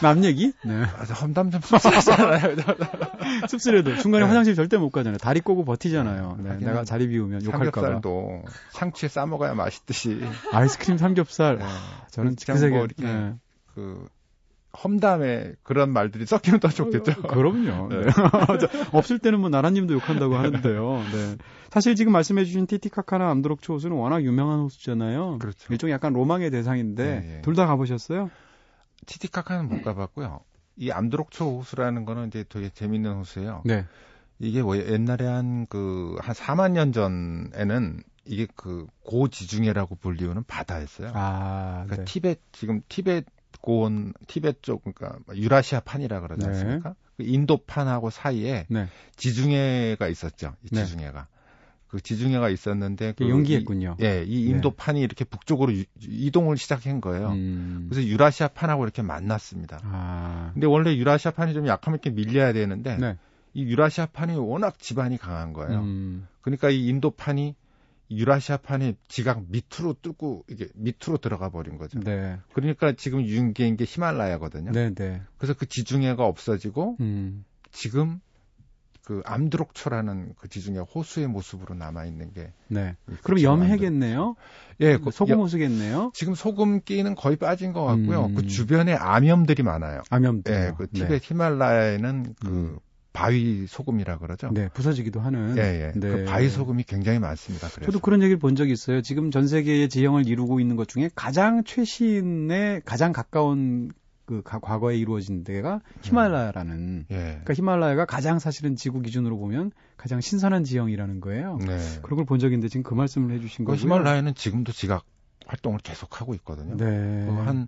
남 얘기? 네. 아, 험담 좀 씁쓸하잖아요. 씁쓸해도 중간에 네. 화장실 절대 못 가잖아요. 다리 꼬고 버티잖아요. 네. 내가 자리 비우면 욕할까봐. 삼겹살도 상추에 싸 먹어야 맛있듯이. 아이스크림 삼겹살. 네. 저는 그 세계 이렇게 네. 그 험담에 그런 말들이 섞이면 더 좋겠죠. 어, 그럼요. 네. 네. 없을 때는 뭐 나라님도 욕한다고 하는데요. 네. 사실 지금 말씀해주신 티티카카나 암드록초 호수는 워낙 유명한 호수잖아요. 그렇죠. 일종의 약간 로망의 대상인데 네, 네. 둘다 가보셨어요? 티티카카는 못 가봤고요. 이 암드록초 호수라는 거는 이제 되게 재밌는 호수예요. 네. 이게 뭐 옛날에 한 그 한 4만 년 전에는 이게 그 고지중해라고 불리우는 바다였어요. 아, 그러니까 네. 티벳 지금 티벳 고 온 티벳 쪽 그러니까 유라시아 판이라 그러지 네. 않습니까? 네. 그 인도판하고 사이에 네. 지중해가 있었죠. 이 네. 지중해가. 그 지중해가 있었는데 그 용기했군요. 이, 예, 이 네. 인도판이 이렇게 북쪽으로 유, 이동을 시작한 거예요. 음. 그래서 유라시아 판하고 이렇게 만났습니다. 아. 근데 원래 유라시아 판이 좀 약하면 이렇게 밀려야 되는데 네. 이 유라시아 판이 워낙 지반이 강한 거예요. 음. 그러니까 이 인도판이 유라시아판이 지각 밑으로 뚫고 이게 밑으로 들어가 버린 거죠. 네. 그러니까 지금 유인계인 게 히말라야거든요. 네, 네. 그래서 그 지중해가 없어지고 음. 지금 그 암드록초라는 그 지중해 호수의 모습으로 남아 있는 게. 네. 그럼 염해겠네요. 예, 그 소금 호수겠네요. 지금 소금기는 거의 빠진 것 같고요. 음. 그 주변에 암염들이 많아요. 암염들. 예, 그 티벳 네. 히말라야에는 그 음. 바위 소금이라 그러죠. 네, 부서지기도 하는. 예, 예. 그 네. 그 바위 소금이 굉장히 많습니다. 그래서. 저도 그런 얘기를 본 적이 있어요. 지금 전 세계의 지형을 이루고 있는 것 중에 가장 최신에 가장 가까운 그 과거에 이루어진 데가 히말라야라는. 예. 그러니까 히말라야가 가장 사실은 지구 기준으로 보면 가장 신선한 지형이라는 거예요. 네. 그런 걸 본 적이 있는데 지금 그 말씀을 해주신 그 거고요. 히말라야는 지금도 지각 활동을 계속하고 있거든요. 네. 한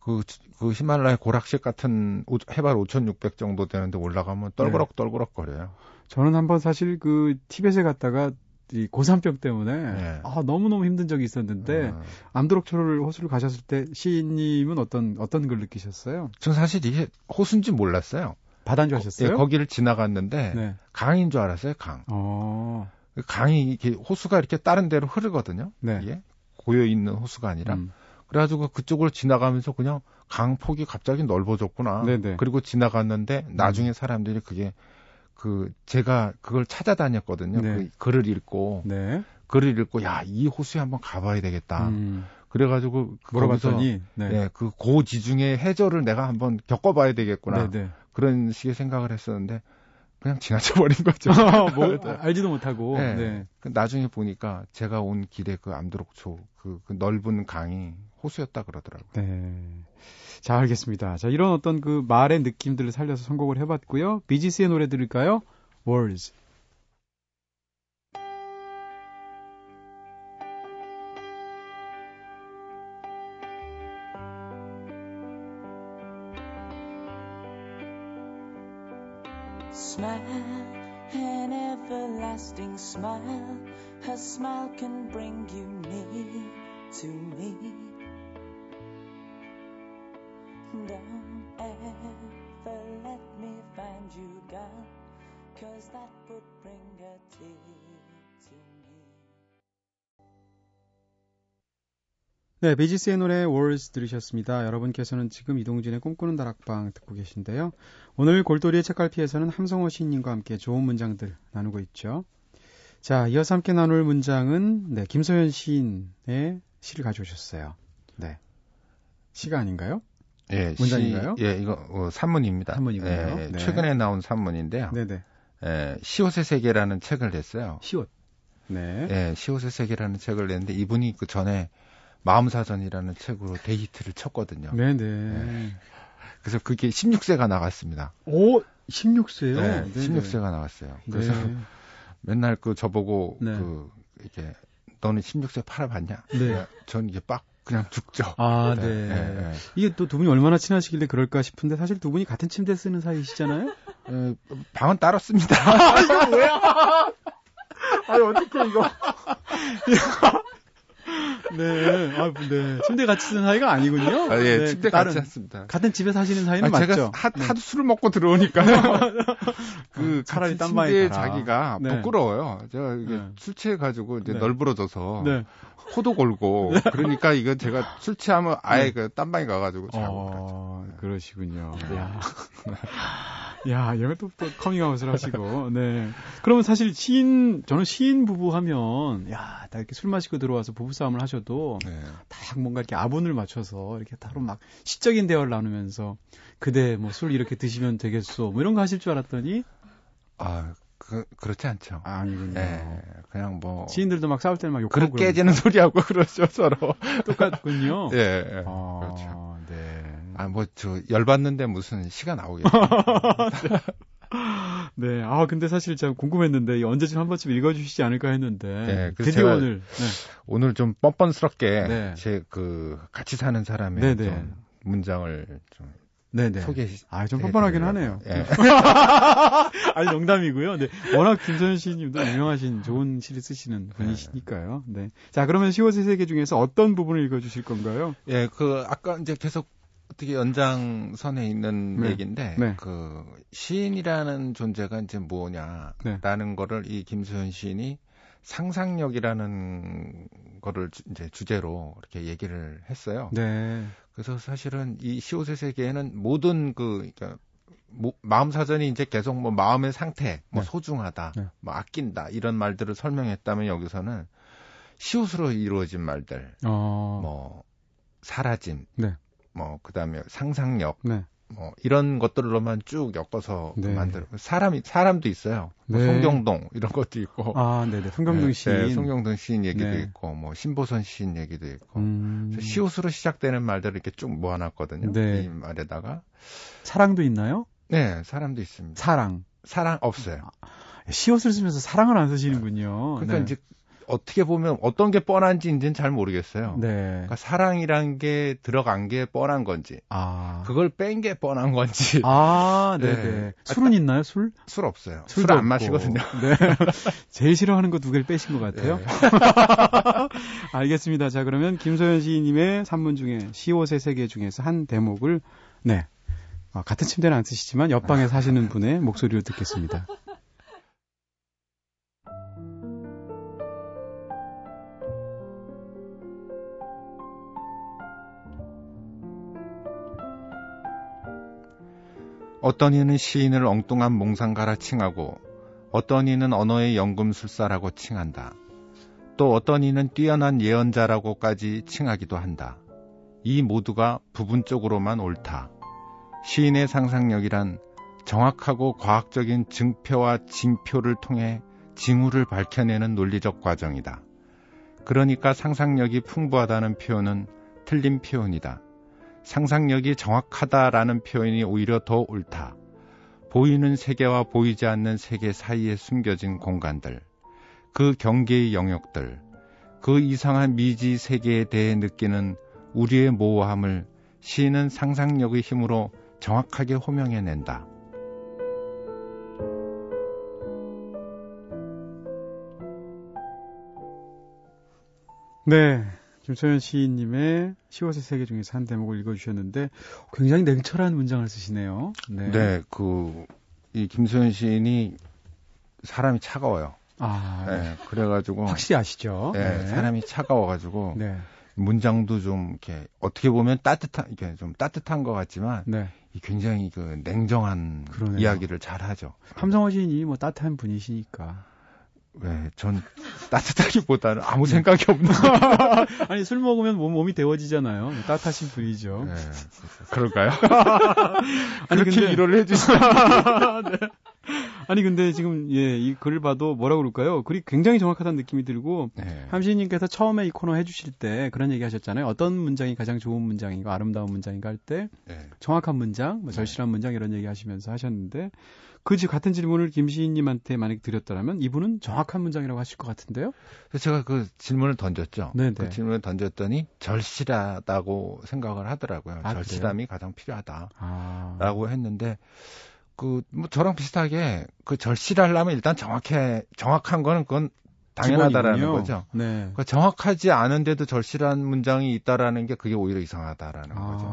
그, 그 히말라야 고락식 같은 해발 5,600 정도 되는데 올라가면 떨그럭 네. 떨그럭 거려요. 저는 한번 사실 그 티벳에 갔다가 이 고산병 때문에 네. 아 너무너무 힘든 적이 있었는데 어. 암드록초를 호수를 가셨을 때 시인님은 어떤 어떤 걸 느끼셨어요? 전 사실 이게 호수인지 몰랐어요. 바다인 줄 아셨어요? 예, 거기를 지나갔는데 네. 강인 줄 알았어요, 강. 어. 강이 이렇게 호수가 이렇게 다른 데로 흐르거든요. 네. 이게 고여 있는 호수가 아니라. 음. 그래가지고 그쪽으로 지나가면서 그냥 강폭이 갑자기 넓어졌구나. 네네. 그리고 지나갔는데 음. 나중에 사람들이 그게 그 제가 그걸 찾아다녔거든요. 네. 그 글을 읽고 네. 글을 읽고 야 이 호수에 한번 가봐야 되겠다. 음. 그래가지고 물어봤더니 네. 네, 그 고지중해 해저를 내가 한번 겪어봐야 되겠구나. 네네. 그런 식의 생각을 했었는데 그냥 지나쳐버린 거죠. 뭐, 알지도 못하고. 네. 네. 그 나중에 보니까 제가 온 길에 그 암드록초, 그, 그 넓은 강이 호수였다 그러더라고요. 네. 자, 알겠습니다. 자, 이런 어떤 그 말의 느낌들을 살려서 선곡을 해봤고요. 비지스의 노래 들을까요? Words. smile, an everlasting smile. Her smile can bring you near to me. 네, 베지스의 노래 Words 들으셨습니다. 여러분께서는 지금 이동진의 꿈꾸는 다락방 듣고 계신데요. 오늘 골돌이의 책갈피에서는 함성호 시인님과 함께 좋은 문장들 나누고 있죠. 자, 이어서 함께 나눌 문장은 네, 김소연 시인의 시를 가져오셨어요. 네. 시가 아닌가요? 예, 문장인가요? 시, 예, 이거 어, 산문입니다. 산문이군요. 예, 네. 최근에 나온 산문인데요. 네네. 예, 시옷의 세계라는 책을 냈어요. 시옷. 네. 예, 시옷의 세계라는 책을 냈는데 이분이 그 전에 마음사전이라는 책으로 데이트를 쳤거든요. 네네. 네. 그래서 그게 16세가 나갔습니다. 오, 16세요? 네, 네네. 16세가 나왔어요. 그래서 네. 맨날 그 저보고 네. 그 이게 너는 16세 팔아봤냐? 네. 전 이게 빡 그냥 죽죠. 아, 네. 네. 네. 이게 또 두 분이 얼마나 친하시길래 그럴까 싶은데 사실 두 분이 같은 침대 쓰는 사이시잖아요? 에, 방은 따로 씁니다. 아, 이거 뭐야? 아니, 어떻게 이거. 네. 아, 네. 침대 같이 쓰는 사이가 아니군요. 아, 예, 네. 침대 같이 샀습니다. 같은 집에 사시는 사이는 아, 맞죠? 제가 하, 네. 하도 술을 먹고 들어오니까 그 아, 차라리 딴방에 자기가 네. 부끄러워요. 제가 이게 네. 술 취해 가지고 이제 네. 널브러져서 네. 코도 골고 그러니까 이거 제가 술 취하면 아예 그 딴방에 가가지고 자고 어, 그러시군요. 야. 야, 이거 또, 또 커밍아웃을 하시고, 네. 그러면 사실 시인, 저는 시인 부부 하면, 야, 다 이렇게 술 마시고 들어와서 부부 싸움을 하셔도, 네. 딱 뭔가 이렇게 아분을 맞춰서, 이렇게 따로 막 시적인 대화를 나누면서, 그대 뭐 술 이렇게 드시면 되겠소, 뭐 이런 거 하실 줄 알았더니, 아, 그, 그렇지 않죠. 아, 아니군요. 네, 그냥 뭐. 지인들도 막 싸울 때는 막 욕하고. 그렇게 깨지는 소리하고 그러죠, 서로. 똑같군요. 예, 네, 아, 그렇죠. 네. 아, 뭐, 저, 열받는데 무슨 시가 나오겠죠. 네. 아, 근데 사실 제가 궁금했는데, 언제쯤 한 번쯤 읽어주시지 않을까 했는데. 네. 드디어 오늘. 네. 오늘 좀 뻔뻔스럽게, 네. 제 그, 같이 사는 사람의 네네. 좀 문장을 좀 네네. 소개. 아, 좀 뻔뻔하긴 하네요. 예. 아니, 농담이고요. 네. 워낙 김소연 씨님도 유명하신 좋은 시를 쓰시는 네. 분이시니까요. 네. 자, 그러면 10월 세계 중에서 어떤 부분을 읽어주실 건가요? 예, 그, 아까 이제 계속 어떻게 연장선에 있는 네. 얘기인데, 네. 그, 시인이라는 존재가 이제 뭐냐라는 네. 거를 이 김소연 시인이 상상력이라는 거를 주, 이제 주제로 이렇게 얘기를 했어요. 네. 그래서 사실은 이 시옷의 세계에는 모든 그 그러니까 뭐, 마음 사전이 이제 계속 뭐 마음의 상태, 뭐 네. 소중하다, 네. 뭐 아낀다 이런 말들을 설명했다면 여기서는 시옷으로 이루어진 말들, 어... 뭐 사라짐, 네. 뭐 그다음에 상상력, 네. 뭐 이런 것들로만 쭉 엮어서 네. 만들 사람이 사람도 있어요. 뭐 네. 송경동 이런 것도 있고. 아, 네네. 송경동 네, 시인. 네, 송경동 시인 얘기도 네. 있고, 뭐 신보선 시인 얘기도 있고. 음... 시옷으로 시작되는 말들을 이렇게 쭉 모아놨거든요. 네. 이 말에다가 사랑도 있나요? 네, 사람도 있습니다. 사랑. 사랑 없어요. 아, 시옷을 쓰면서 사랑을 안 쓰시는군요. 그러니까 네. 이제 어떻게 보면 어떤 게 뻔한지 이제는 잘 모르겠어요. 네. 그러니까 사랑이란 게 들어간 게 뻔한 건지, 아. 그걸 뺀 게 뻔한 건지. 아, 네. 네. 술은 있나요? 술? 술 없어요. 술 안 마시거든요. 네. 제일 싫어하는 거 두 개를 빼신 것 같아요. 네. 알겠습니다. 자, 그러면 김소연 시인님의 산문 중에 시옷의 세계 중에서 한 대목을 네. 아, 같은 침대는 안 쓰시지만 옆방에 사시는 분의 목소리로 듣겠습니다. 어떤 이는 시인을 엉뚱한 몽상가라 칭하고 어떤 이는 언어의 연금술사라고 칭한다. 또 어떤 이는 뛰어난 예언자라고까지 칭하기도 한다. 이 모두가 부분적으로만 옳다. 시인의 상상력이란 정확하고 과학적인 증표와 징표를 통해 징후를 밝혀내는 논리적 과정이다. 그러니까 상상력이 풍부하다는 표현은 틀린 표현이다. 상상력이 정확하다라는 표현이 오히려 더 옳다. 보이는 세계와 보이지 않는 세계 사이에 숨겨진 공간들, 그 경계의 영역들, 그 이상한 미지 세계에 대해 느끼는 우리의 모호함을 시인은 상상력의 힘으로 정확하게 호명해낸다. 네. 김소연 시인님의 10월의 세계 중에서 한 대목을 읽어주셨는데 굉장히 냉철한 문장을 쓰시네요. 네. 네, 그, 이 김소연 시인이 사람이 차가워요. 아. 네, 그래가지고. 확실히 아시죠? 네, 네. 사람이 차가워가지고. 네. 문장도 좀 이렇게 어떻게 보면 따뜻한 이게 좀 따뜻한 것 같지만 네. 굉장히 그 냉정한 그러네요. 이야기를 잘 하죠. 함성호 시인이 뭐 따뜻한 분이시니까. 네, 전 따뜻하기보다는 아무 네. 생각이 없는. 아니 술 먹으면 몸, 몸이 데워지잖아요. 따뜻하신 분이죠. 네, 그럴까요? 아니 그렇게 근데... 위로를 해주시면. 네. 아니 근데 지금 예 이 글을 봐도 뭐라 그럴까요? 글이 굉장히 정확하다는 느낌이 들고 네. 함시님께서 처음에 이 코너 해주실 때 그런 얘기 하셨잖아요. 어떤 문장이 가장 좋은 문장인가 아름다운 문장인가 할 때 네. 정확한 문장, 뭐 절실한 네. 문장 이런 얘기 하시면서 하셨는데 그 같은 질문을 김시인님한테 만약 드렸더라면 이분은 정확한 문장이라고 하실 것 같은데요? 그래서 제가 그 질문을 던졌죠. 네네. 그 질문을 던졌더니 절실하다고 생각을 하더라고요. 아, 절실함이 그래요? 가장 필요하다라고 아. 했는데 그 뭐 저랑 비슷하게 그 절실하려면 일단 정확해 정확한 거는 그건 당연하다라는 기본이군요. 거죠. 네. 그러니까 정확하지 않은데도 절실한 문장이 있다라는 게 그게 오히려 이상하다라는 아. 거죠.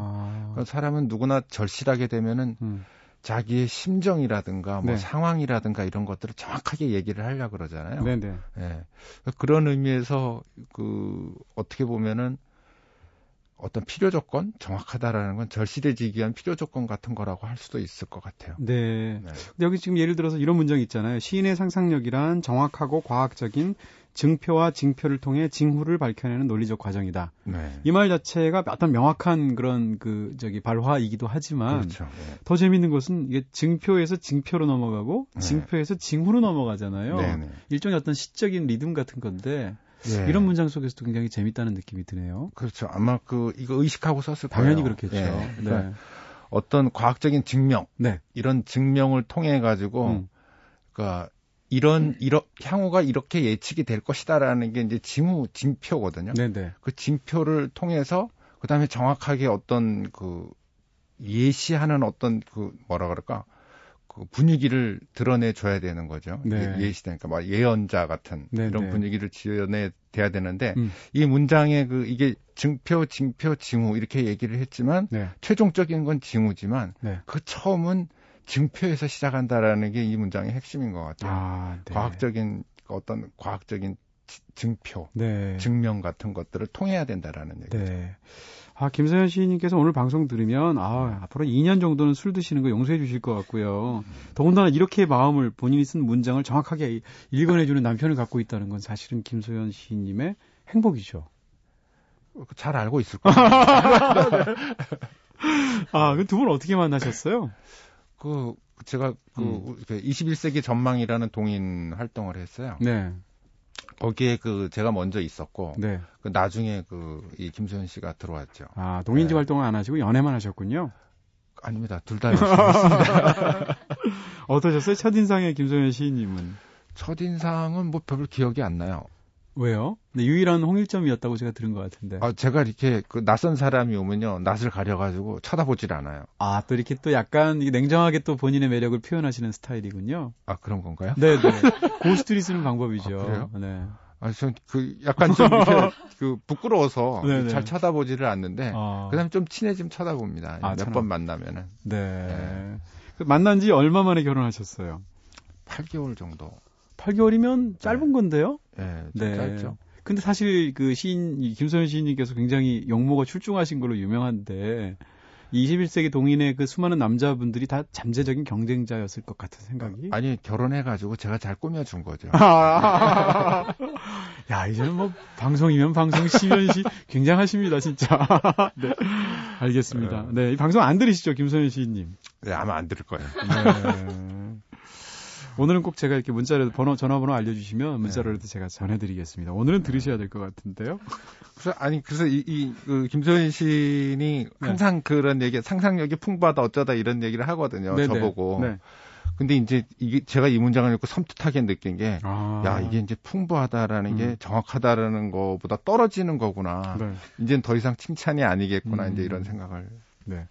그러니까 사람은 누구나 절실하게 되면은 음. 자기의 심정이라든가 뭐 네. 상황이라든가 이런 것들을 정확하게 얘기를 하려 그러잖아요. 네네. 네. 예. 그런 의미에서 그 어떻게 보면은 어떤 필요 조건 정확하다라는 건 절실해지기 위한 필요 조건 같은 거라고 할 수도 있을 것 같아요. 네. 네. 여기 지금 예를 들어서 이런 문장이 있잖아요. 시인의 상상력이란 정확하고 과학적인 증표와 징표를 통해 징후를 밝혀내는 논리적 과정이다. 네. 이말 자체가 어떤 명확한 그런 그 저기 발화이기도 하지만 그렇죠. 네. 더 재밌는 것은 이게 증표에서 징표로 넘어가고 네. 징표에서 징후로 넘어가잖아요. 네, 네. 일종의 어떤 시적인 리듬 같은 건데 예. 이런 문장 속에서도 굉장히 재밌다는 느낌이 드네요. 그렇죠. 아마 그 이거 의식하고 썼을 거예요. 당연히 그렇겠죠. 예. 네. 그러니까 어떤 과학적인 증명, 네. 이런 증명을 통해 가지고, 음. 그러니까 이런 이러 향후가 이렇게 예측이 될 것이다라는 게 이제 징후 징표거든요. 네네. 그 징표를 통해서 그다음에 정확하게 어떤 그 예시하는 어떤 그 뭐라 그럴까 그 분위기를 드러내 줘야 되는 거죠. 네. 예시되니까 막 예언자 같은 네네. 이런 분위기를 지어내 돼야 되는데 음. 이 문장에 그 이게 증표, 징표, 징후 이렇게 얘기를 했지만 네. 최종적인 건 징후지만 네. 그 처음은 증표에서 시작한다라는 게 이 문장의 핵심인 것 같아요. 아, 네. 과학적인 어떤 과학적인 증표, 네. 증명 같은 것들을 통해야 된다라는 얘기죠. 네. 아, 김서현 시인님께서 오늘 방송 들으면, 아, 앞으로 2년 정도는 술 드시는 거 용서해 주실 것 같고요. 더군다나 이렇게 마음을 본인이 쓴 문장을 정확하게 읽어내주는 남편을 갖고 있다는 건 사실은 김소연 시인님의 행복이죠. 잘 알고 있을 거예요. 아, 그 두 분 어떻게 만나셨어요? 그 제가 그 음. 21세기 전망이라는 동인 활동을 했어요. 네. 거기에 그 제가 먼저 있었고 네. 그 나중에 그 이 김소연 씨가 들어왔죠. 아 동인지 네. 활동을 안 하시고 연애만 하셨군요. 아닙니다. 둘 다 열심히. 어떠셨어요? 첫인상의 김소연 시인님은? 첫인상은 뭐 별 기억이 안 나요. 왜요? 네, 유일한 홍일점이었다고 제가 들은 것 같은데. 아, 제가 이렇게 그 낯선 사람이 오면요, 낯을 가려가지고 쳐다보질 않아요. 아, 또 이렇게 또 약간 냉정하게 또 본인의 매력을 표현하시는 스타일이군요. 아, 그런 건가요? 네네. 고수들이 쓰는 방법이죠. 아, 그래요? 네. 아, 전 그 약간 좀 이렇게 그 부끄러워서 잘 쳐다보지를 않는데, 아. 그 다음에 좀 친해지면 쳐다봅니다. 아, 몇번 만나면은. 네. 네. 그 만난 지 얼마 만에 결혼하셨어요? 8개월 정도. 8개월이면 짧은 건데요? 네, 네. 짧죠. 근데 사실 그 시인 김소연 시인님께서 굉장히 용모가 출중하신 걸로 유명한데 21세기 동인의 그 수많은 남자분들이 다 잠재적인 경쟁자였을 것 같은 생각이. 아니 결혼해가지고 제가 잘 꾸며준 거죠. 야 이제는 뭐 방송이면 방송 시면 시 굉장하십니다 진짜. 네. 알겠습니다. 네, 이 방송 안 들으시죠 김소연 시인님? 네, 아마 안 들을 거예요. 네. 오늘은 꼭 제가 이렇게 문자로 번호 전화번호 알려주시면 문자로라도 네. 제가 전해드리겠습니다. 오늘은 들으셔야 될 것 같은데요. 그래서 아니 그래서 이그 김소연 시인이 네. 항상 네. 그런 얘기 상상력이 풍부하다 어쩌다 이런 얘기를 하거든요. 네네. 저보고. 네. 근데 이제 이게 제가 이 문장을 읽고 섬뜩하게 느낀 게, 아. 야 이게 이제 풍부하다라는 음. 게 정확하다라는 거보다 떨어지는 거구나. 네. 이제는 더 이상 칭찬이 아니겠구나 음. 이제 이런 생각을 네.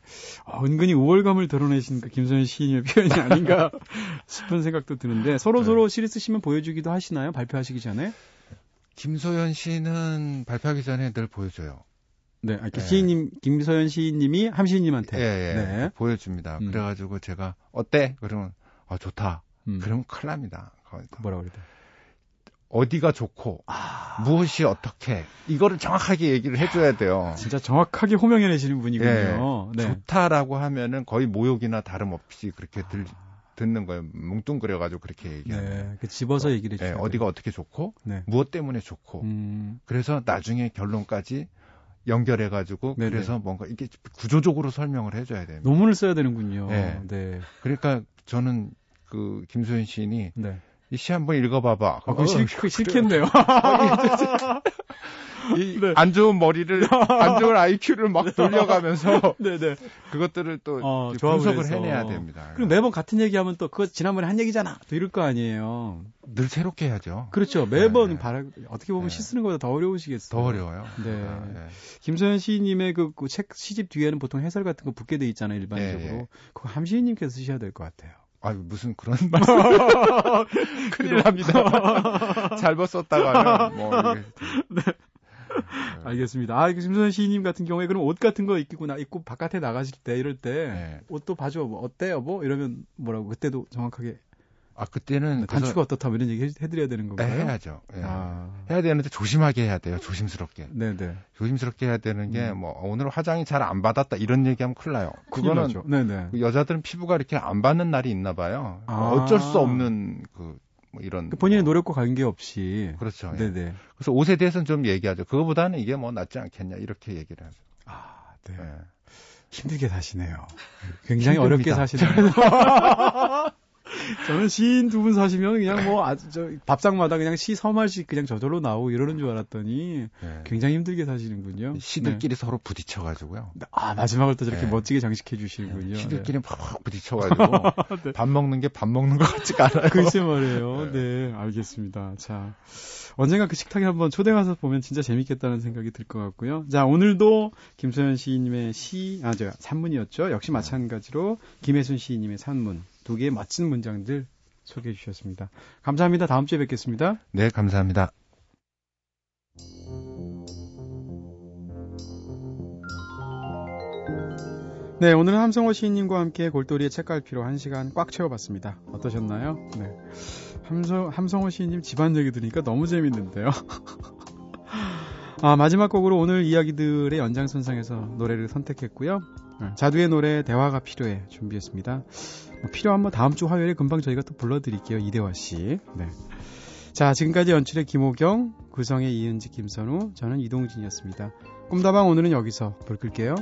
어, 은근히 우월감을 드러내신 그 김소연 시인의 표현이 아닌가 싶은 생각도 드는데 서로 네. 서로 시리 쓰시면 보여주기도 하시나요? 발표하시기 전에? 김소연 시인은 발표하기 전에 늘 보여줘요. 네, 아, 네. 시인님 김소연 시인님이 함시인님한테 예, 예, 네. 보여줍니다. 음. 그래가지고 제가 어때? 그러면 아 좋다. 음. 그러면 큰일 납니다. 뭐라 그래요? 어디가 좋고 아... 무엇이 어떻게 이거를 정확하게 얘기를 해줘야 돼요. 진짜 정확하게 호명해내시는 분이군요. 네. 네. 좋다라고 하면은 거의 모욕이나 다름없이 그렇게 들, 듣는 거예요. 뭉뚱그려가지고 그렇게 얘기하는. 네, 그 집어서 얘기를 해주세요. 네, 어디가 어떻게 좋고 네. 무엇 때문에 좋고 음... 그래서 나중에 결론까지 연결해가지고 네네. 그래서 뭔가 이게 구조적으로 설명을 해줘야 돼요. 논문을 써야 되는군요. 네. 네. 그러니까 저는 그 김소연 시인이 네. 이시 한번 읽어봐봐. 아, 그거 싫, 싫겠네요. 이 네. 안 좋은 머리를 안 좋은 IQ를 막 돌려가면서 네네. 그것들을 또 어, 분석을 해서. 해내야 됩니다. 그럼 매번 같은 얘기하면 또 그거 지난번에 한 얘기잖아. 또 이럴 거 아니에요. 늘 새롭게 해야죠. 그렇죠. 매번 네. 바라, 어떻게 보면 네. 시 쓰는 것보다 더 어려우시겠어요. 더 어려워요. 네. 아, 네. 김소연 시인님의 그, 그책 시집 뒤에는 보통 해설 같은 거 붙게 돼 있잖아요. 일반적으로. 네, 네. 그거 함 시인님께서 쓰셔야 될 것 같아요. 아유 무슨 그런 말씀 큰일 납니다. 잘못 썼다가 뭐 이게. 네. 알겠습니다. 아, 김소연 시인님 같은 경우에 그럼 옷 같은 거 입고 나 입고 바깥에 나가실 때 이럴 때 네. 옷도 봐줘 뭐 어때요 뭐 이러면 뭐라고 그때도 정확하게 아 그때는 단추가 어떻다 뭐 이런 얘기 해드려야 되는 건가요? 네, 해야죠. 네. 아. 해야 되는데 조심하게 해야 돼요. 조심스럽게. 네네. 네. 조심스럽게 해야 되는 게뭐 음. 뭐, 오늘 화장이 잘 안 받았다 이런 얘기하면 큰일 나요. 그거는 네네. 그 여자들은 피부가 이렇게 안 받는 날이 있나 봐요. 아. 어쩔 수 없는 그. 뭐 이런 그 본인의 뭐. 노력과 관계없이 그렇죠. 예. 네네. 그래서 옷에 대해서는 좀 얘기하죠. 그거보다는 이게 뭐 낫지 않겠냐 이렇게 얘기를 하죠. 아, 네. 네. 힘들게 사시네요. 굉장히 어렵게 사시네요. 저는 시인 두 분 사시면 그냥 뭐 아주 저 밥상마다 그냥 시 서말씩 그냥 저절로 나오고 이러는 줄 알았더니 네. 굉장히 힘들게 사시는군요. 시들끼리 네. 서로 부딪혀가지고 아 마지막을 또 저렇게 네. 멋지게 장식해 주시는군요. 네. 시들끼리 팍 부딪혀가지고 네. 밥 먹는 게 밥 먹는 것 같지가 않아요. 글쎄 말이에요. 네. 알겠습니다. 자 언젠가 그 식탁에 한번 초대 가서 보면 진짜 재밌겠다는 생각이 들 것 같고요. 자 오늘도 김소연 시인님의 시, 아, 저, 산문이었죠. 역시 마찬가지로 김혜순 시인님의 산문 두 개의 멋진 문장들 소개해 주셨습니다. 감사합니다. 다음 주에 뵙겠습니다. 네, 감사합니다. 네, 오늘은 함성호 시인님과 함께 골돌이의 책갈피로 한 시간 꽉 채워봤습니다. 어떠셨나요? 네. 함성, 함성호 시인님 집안 얘기 들으니까 너무 재밌는데요. 아, 마지막 곡으로 오늘 이야기들의 연장선상에서 노래를 선택했고요. 네, 자두의 노래 대화가 필요해 준비했습니다. 뭐 필요하면 다음 주 화요일에 금방 저희가 또 불러드릴게요. 이대화 씨. 네. 자, 지금까지 연출의 김호경, 구성의 이은지, 김선우, 저는 이동진이었습니다. 꿈다방 오늘은 여기서 불 끌게요.